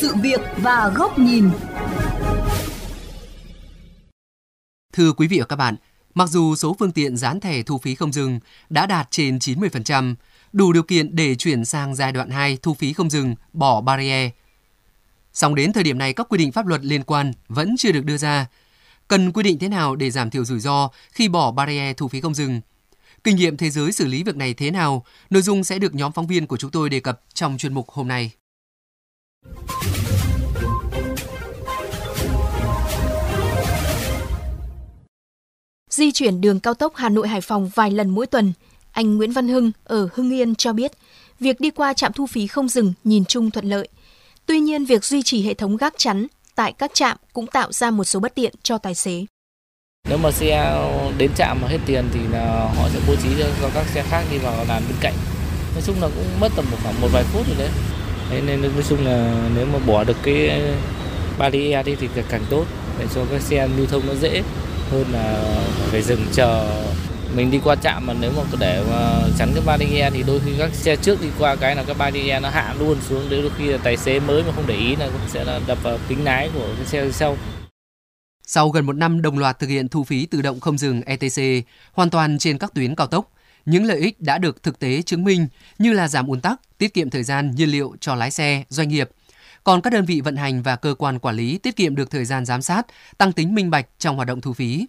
sự việc và góc nhìn. Thưa quý vị và các bạn, mặc dù số phương tiện dán thẻ thu phí không dừng đã đạt trên 90%, đủ điều kiện để chuyển sang giai đoạn 2 thu phí không dừng, bỏ barrier. Song đến thời điểm này các quy định pháp luật liên quan vẫn chưa được đưa ra. Cần quy định thế nào để giảm thiểu rủi ro khi bỏ barrier thu phí không dừng? Kinh nghiệm thế giới xử lý việc này thế nào? Nội dung sẽ được nhóm phóng viên của chúng tôi đề cập trong chuyên mục hôm nay. Di chuyển đường cao tốc Hà Nội Hải Phòng vài lần mỗi tuần, anh Nguyễn Văn Hưng ở Hưng Yên cho biết, việc đi qua trạm thu phí không dừng nhìn chung thuận lợi. Tuy nhiên, việc duy trì hệ thống gác chắn tại các trạm cũng tạo ra một số bất tiện cho tài xế. Nếu mà xe đến trạm mà hết tiền thì là họ sẽ bố trí cho các xe khác đi vào làn bên cạnh. Nói chung là cũng mất tầm một khoảng một vài phút rồi đấy. Thế nên nói chung là nếu mà bỏ được cái barrier đi thì càng tốt để cho các xe lưu thông nó dễ hơn là phải dừng chờ mình đi qua trạm mà nếu mà để mà chắn cái barrier thì đôi khi các xe trước đi qua cái là cái barrier nó hạ luôn xuống đến đôi khi là tài xế mới mà không để ý là cũng sẽ là đập vào kính lái của cái xe sau. Sau gần một năm đồng loạt thực hiện thu phí tự động không dừng ETC hoàn toàn trên các tuyến cao tốc, những lợi ích đã được thực tế chứng minh như là giảm ùn tắc, tiết kiệm thời gian, nhiên liệu cho lái xe, doanh nghiệp. Còn các đơn vị vận hành và cơ quan quản lý tiết kiệm được thời gian giám sát, tăng tính minh bạch trong hoạt động thu phí.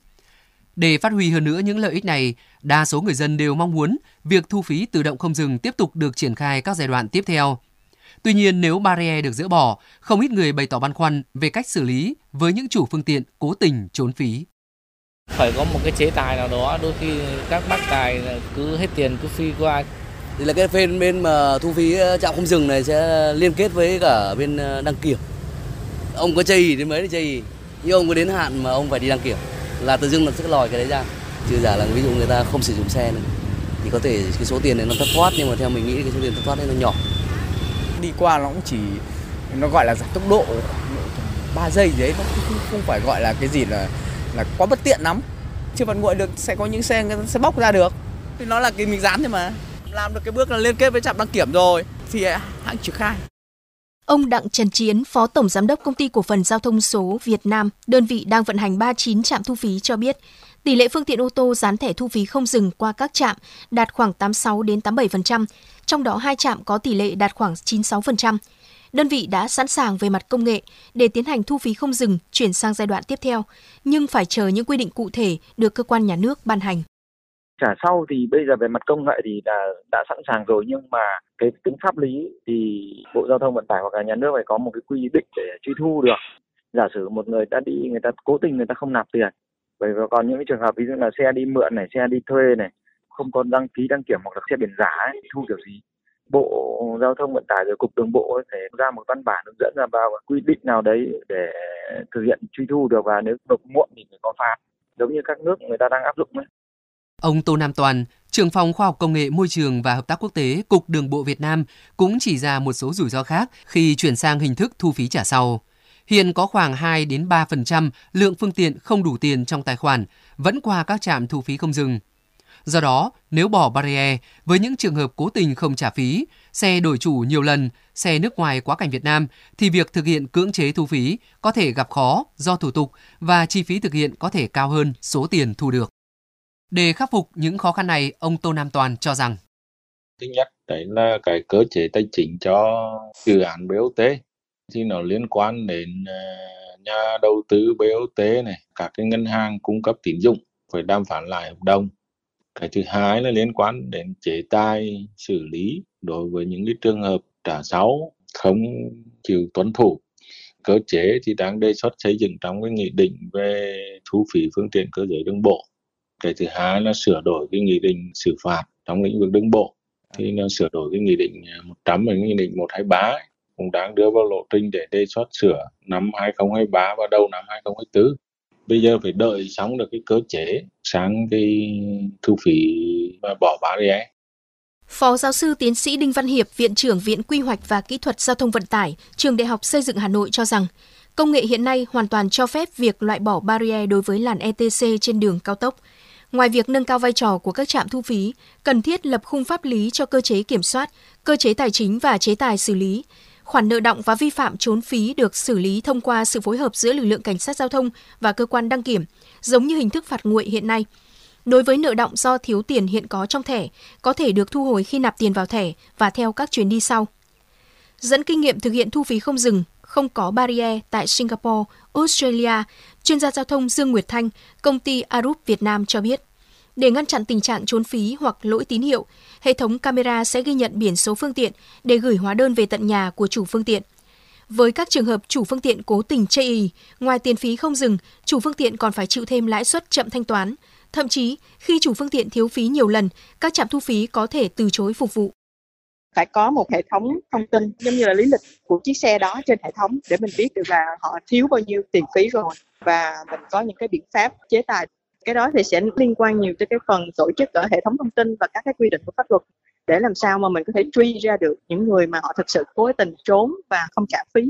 Để phát huy hơn nữa những lợi ích này, đa số người dân đều mong muốn việc thu phí tự động không dừng tiếp tục được triển khai các giai đoạn tiếp theo. Tuy nhiên, nếu barrier được dỡ bỏ, không ít người bày tỏ băn khoăn về cách xử lý với những chủ phương tiện cố tình trốn phí. Phải có một cái chế tài nào đó, đôi khi các bác tài cứ hết tiền cứ phi qua. Thì là cái bên bên mà thu phí ờ, trạm không dừng này sẽ liên kết với cả bên ờ, đăng kiểm. Ông có chây đến mấy thì chây, nhưng ông có đến hạn mà ông phải đi đăng kiểm là tự dưng là sẽ lòi cái đấy ra. Chứ giả là ví dụ người ta không sử dụng xe nữa thì có thể cái số tiền này nó thất thoát nhưng mà theo mình nghĩ cái số tiền thất thoát đấy nó nhỏ. Đi qua nó cũng chỉ nó gọi là giảm tốc độ 3 giây đấy nó không, không phải gọi là cái gì là là quá bất tiện lắm. Chưa vẫn nguội được sẽ có những xe người ta sẽ bóc ra được. Thì nó là cái mình dán thôi mà làm được cái bước là liên kết với trạm đăng kiểm rồi thì à, hãng triển khai Ông Đặng Trần Chiến, Phó Tổng Giám đốc Công ty Cổ phần Giao thông số Việt Nam, đơn vị đang vận hành 39 trạm thu phí cho biết, tỷ lệ phương tiện ô tô dán thẻ thu phí không dừng qua các trạm đạt khoảng 86 đến 87%, trong đó hai trạm có tỷ lệ đạt khoảng 96%. Đơn vị đã sẵn sàng về mặt công nghệ để tiến hành thu phí không dừng chuyển sang giai đoạn tiếp theo, nhưng phải chờ những quy định cụ thể được cơ quan nhà nước ban hành. Trả sau thì bây giờ về mặt công nghệ thì đã, đã sẵn sàng rồi nhưng mà cái tính pháp lý thì Bộ Giao thông Vận tải hoặc là nhà nước phải có một cái quy định để truy thu được. Giả sử một người đã đi người ta cố tình người ta không nạp tiền bởi vì còn những cái trường hợp ví dụ là xe đi mượn này xe đi thuê này không có đăng ký đăng kiểm hoặc là xe biển giả ấy, thu kiểu gì bộ giao thông vận tải rồi cục đường bộ ấy, phải ra một văn bản hướng dẫn ra vào quy định nào đấy để thực hiện truy thu được và nếu nộp muộn thì phải có phạt giống như các nước người ta đang áp dụng ấy. Ông Tô Nam Toàn, trưởng phòng khoa học công nghệ môi trường và hợp tác quốc tế Cục Đường bộ Việt Nam cũng chỉ ra một số rủi ro khác khi chuyển sang hình thức thu phí trả sau. Hiện có khoảng 2 đến 3% lượng phương tiện không đủ tiền trong tài khoản vẫn qua các trạm thu phí không dừng. Do đó, nếu bỏ barrier với những trường hợp cố tình không trả phí, xe đổi chủ nhiều lần, xe nước ngoài quá cảnh Việt Nam thì việc thực hiện cưỡng chế thu phí có thể gặp khó do thủ tục và chi phí thực hiện có thể cao hơn số tiền thu được. Để khắc phục những khó khăn này, ông Tô Nam Toàn cho rằng Thứ nhất, đấy là cái cơ chế tài chính cho dự án BOT thì nó liên quan đến ờ, nhà đầu tư BOT này, các cái ngân hàng cung cấp tín dụng phải đàm phán lại hợp đồng. Cái thứ hai là liên quan đến chế tài xử lý đối với những cái trường hợp trả sáu không chịu tuân thủ. Cơ chế thì đang đề xuất xây dựng trong cái nghị định về thu phí phương tiện cơ giới đường bộ. Cái thứ hai là sửa đổi cái nghị định xử phạt trong lĩnh vực đường bộ thì nó sửa đổi cái nghị định 100 và cái nghị định 123 cũng đang đưa vào lộ trình để đề xuất sửa năm 2023 và đầu năm 2024. Bây giờ phải đợi xong được cái cơ chế sang cái thu phí và bỏ barrier. Phó giáo sư tiến sĩ Đinh Văn Hiệp, Viện trưởng Viện Quy hoạch và Kỹ thuật Giao thông Vận tải, Trường Đại học Xây dựng Hà Nội cho rằng, công nghệ hiện nay hoàn toàn cho phép việc loại bỏ barrier đối với làn ETC trên đường cao tốc. Ngoài việc nâng cao vai trò của các trạm thu phí, cần thiết lập khung pháp lý cho cơ chế kiểm soát, cơ chế tài chính và chế tài xử lý, khoản nợ động và vi phạm trốn phí được xử lý thông qua sự phối hợp giữa lực lượng cảnh sát giao thông và cơ quan đăng kiểm, giống như hình thức phạt nguội hiện nay. Đối với nợ động do thiếu tiền hiện có trong thẻ, có thể được thu hồi khi nạp tiền vào thẻ và theo các chuyến đi sau. Dẫn kinh nghiệm thực hiện thu phí không dừng, không có barrier tại Singapore, Australia, chuyên gia giao thông Dương Nguyệt Thanh, công ty Arup Việt Nam cho biết. Để ngăn chặn tình trạng trốn phí hoặc lỗi tín hiệu, hệ thống camera sẽ ghi nhận biển số phương tiện để gửi hóa đơn về tận nhà của chủ phương tiện. Với các trường hợp chủ phương tiện cố tình chây ý, ngoài tiền phí không dừng, chủ phương tiện còn phải chịu thêm lãi suất chậm thanh toán. Thậm chí, khi chủ phương tiện thiếu phí nhiều lần, các trạm thu phí có thể từ chối phục vụ phải có một hệ thống thông tin, giống như là lý lịch của chiếc xe đó trên hệ thống để mình biết được là họ thiếu bao nhiêu tiền phí rồi và mình có những cái biện pháp chế tài. Cái đó thì sẽ liên quan nhiều tới cái phần tổ chức ở hệ thống thông tin và các cái quy định của pháp luật để làm sao mà mình có thể truy ra được những người mà họ thực sự cố tình trốn và không trả phí.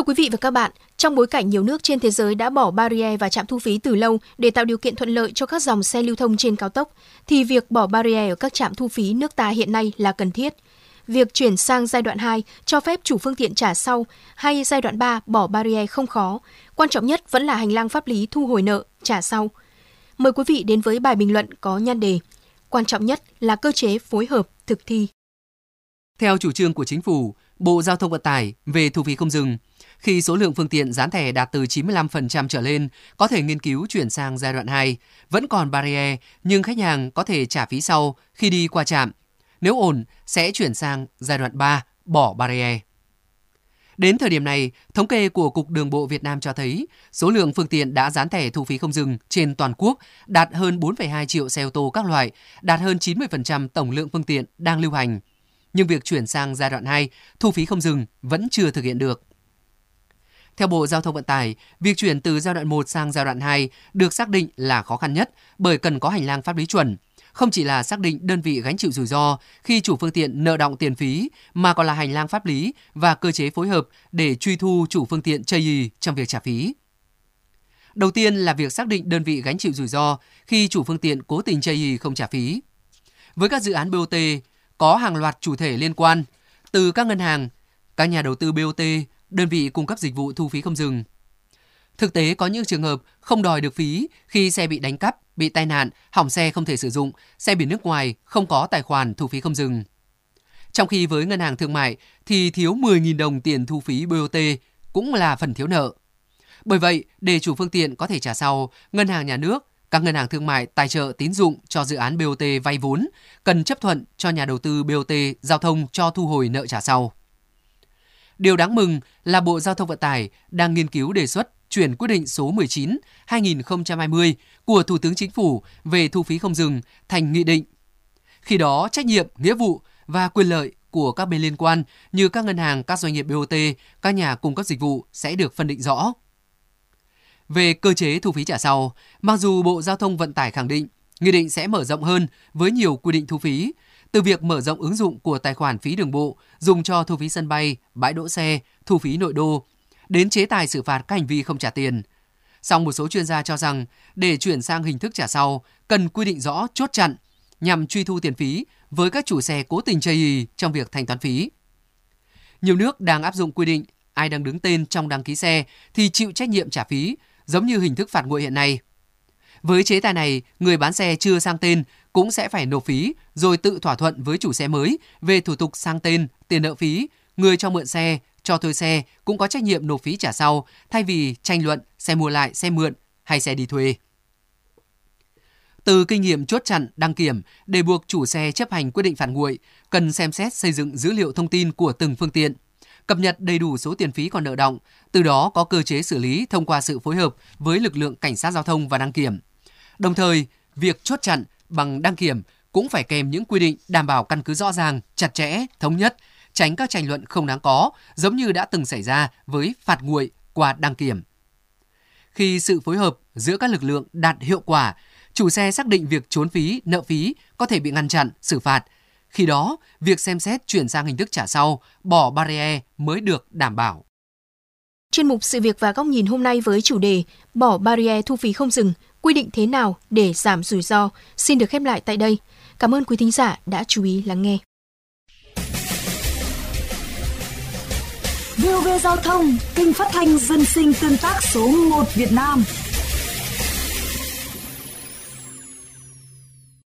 Thưa quý vị và các bạn, trong bối cảnh nhiều nước trên thế giới đã bỏ barrier và trạm thu phí từ lâu để tạo điều kiện thuận lợi cho các dòng xe lưu thông trên cao tốc, thì việc bỏ barrier ở các trạm thu phí nước ta hiện nay là cần thiết. Việc chuyển sang giai đoạn 2 cho phép chủ phương tiện trả sau hay giai đoạn 3 bỏ barrier không khó. Quan trọng nhất vẫn là hành lang pháp lý thu hồi nợ, trả sau. Mời quý vị đến với bài bình luận có nhan đề Quan trọng nhất là cơ chế phối hợp thực thi. Theo chủ trương của chính phủ, Bộ Giao thông Vận tải về thu phí không dừng, khi số lượng phương tiện dán thẻ đạt từ 95% trở lên, có thể nghiên cứu chuyển sang giai đoạn 2. Vẫn còn barrier, nhưng khách hàng có thể trả phí sau khi đi qua trạm. Nếu ổn, sẽ chuyển sang giai đoạn 3, bỏ barrier. Đến thời điểm này, thống kê của Cục Đường bộ Việt Nam cho thấy số lượng phương tiện đã dán thẻ thu phí không dừng trên toàn quốc đạt hơn 4,2 triệu xe ô tô các loại, đạt hơn 90% tổng lượng phương tiện đang lưu hành. Nhưng việc chuyển sang giai đoạn 2, thu phí không dừng vẫn chưa thực hiện được. Theo Bộ Giao thông Vận tải, việc chuyển từ giai đoạn 1 sang giai đoạn 2 được xác định là khó khăn nhất bởi cần có hành lang pháp lý chuẩn. Không chỉ là xác định đơn vị gánh chịu rủi ro khi chủ phương tiện nợ động tiền phí, mà còn là hành lang pháp lý và cơ chế phối hợp để truy thu chủ phương tiện chây ý trong việc trả phí. Đầu tiên là việc xác định đơn vị gánh chịu rủi ro khi chủ phương tiện cố tình chây ý không trả phí. Với các dự án BOT, có hàng loạt chủ thể liên quan, từ các ngân hàng, các nhà đầu tư BOT, đơn vị cung cấp dịch vụ thu phí không dừng. Thực tế có những trường hợp không đòi được phí khi xe bị đánh cắp, bị tai nạn, hỏng xe không thể sử dụng, xe biển nước ngoài không có tài khoản thu phí không dừng. Trong khi với ngân hàng thương mại thì thiếu 10.000 đồng tiền thu phí BOT cũng là phần thiếu nợ. Bởi vậy, để chủ phương tiện có thể trả sau, ngân hàng nhà nước, các ngân hàng thương mại tài trợ tín dụng cho dự án BOT vay vốn cần chấp thuận cho nhà đầu tư BOT giao thông cho thu hồi nợ trả sau. Điều đáng mừng là Bộ Giao thông Vận tải đang nghiên cứu đề xuất chuyển quyết định số 19/2020 của Thủ tướng Chính phủ về thu phí không dừng thành nghị định. Khi đó, trách nhiệm, nghĩa vụ và quyền lợi của các bên liên quan như các ngân hàng, các doanh nghiệp BOT, các nhà cung cấp dịch vụ sẽ được phân định rõ. Về cơ chế thu phí trả sau, mặc dù Bộ Giao thông Vận tải khẳng định nghị định sẽ mở rộng hơn với nhiều quy định thu phí, từ việc mở rộng ứng dụng của tài khoản phí đường bộ dùng cho thu phí sân bay, bãi đỗ xe, thu phí nội đô, đến chế tài xử phạt các hành vi không trả tiền. Song một số chuyên gia cho rằng để chuyển sang hình thức trả sau cần quy định rõ chốt chặn nhằm truy thu tiền phí với các chủ xe cố tình chây ý trong việc thanh toán phí. Nhiều nước đang áp dụng quy định ai đang đứng tên trong đăng ký xe thì chịu trách nhiệm trả phí, giống như hình thức phạt nguội hiện nay. Với chế tài này, người bán xe chưa sang tên cũng sẽ phải nộp phí rồi tự thỏa thuận với chủ xe mới về thủ tục sang tên, tiền nợ phí, người cho mượn xe, cho thuê xe cũng có trách nhiệm nộp phí trả sau thay vì tranh luận xe mua lại, xe mượn hay xe đi thuê. Từ kinh nghiệm chốt chặn, đăng kiểm để buộc chủ xe chấp hành quyết định phạt nguội, cần xem xét xây dựng dữ liệu thông tin của từng phương tiện, cập nhật đầy đủ số tiền phí còn nợ động, từ đó có cơ chế xử lý thông qua sự phối hợp với lực lượng cảnh sát giao thông và đăng kiểm. Đồng thời, việc chốt chặn bằng đăng kiểm cũng phải kèm những quy định đảm bảo căn cứ rõ ràng, chặt chẽ, thống nhất, tránh các tranh luận không đáng có, giống như đã từng xảy ra với phạt nguội qua đăng kiểm. Khi sự phối hợp giữa các lực lượng đạt hiệu quả, chủ xe xác định việc trốn phí, nợ phí có thể bị ngăn chặn, xử phạt. Khi đó, việc xem xét chuyển sang hình thức trả sau, bỏ barrier mới được đảm bảo. Chuyên mục sự việc và góc nhìn hôm nay với chủ đề Bỏ barrier thu phí không dừng quy định thế nào để giảm rủi ro xin được khép lại tại đây. Cảm ơn quý thính giả đã chú ý lắng nghe. VOV Giao thông, kênh phát thanh dân sinh tương tác số 1 Việt Nam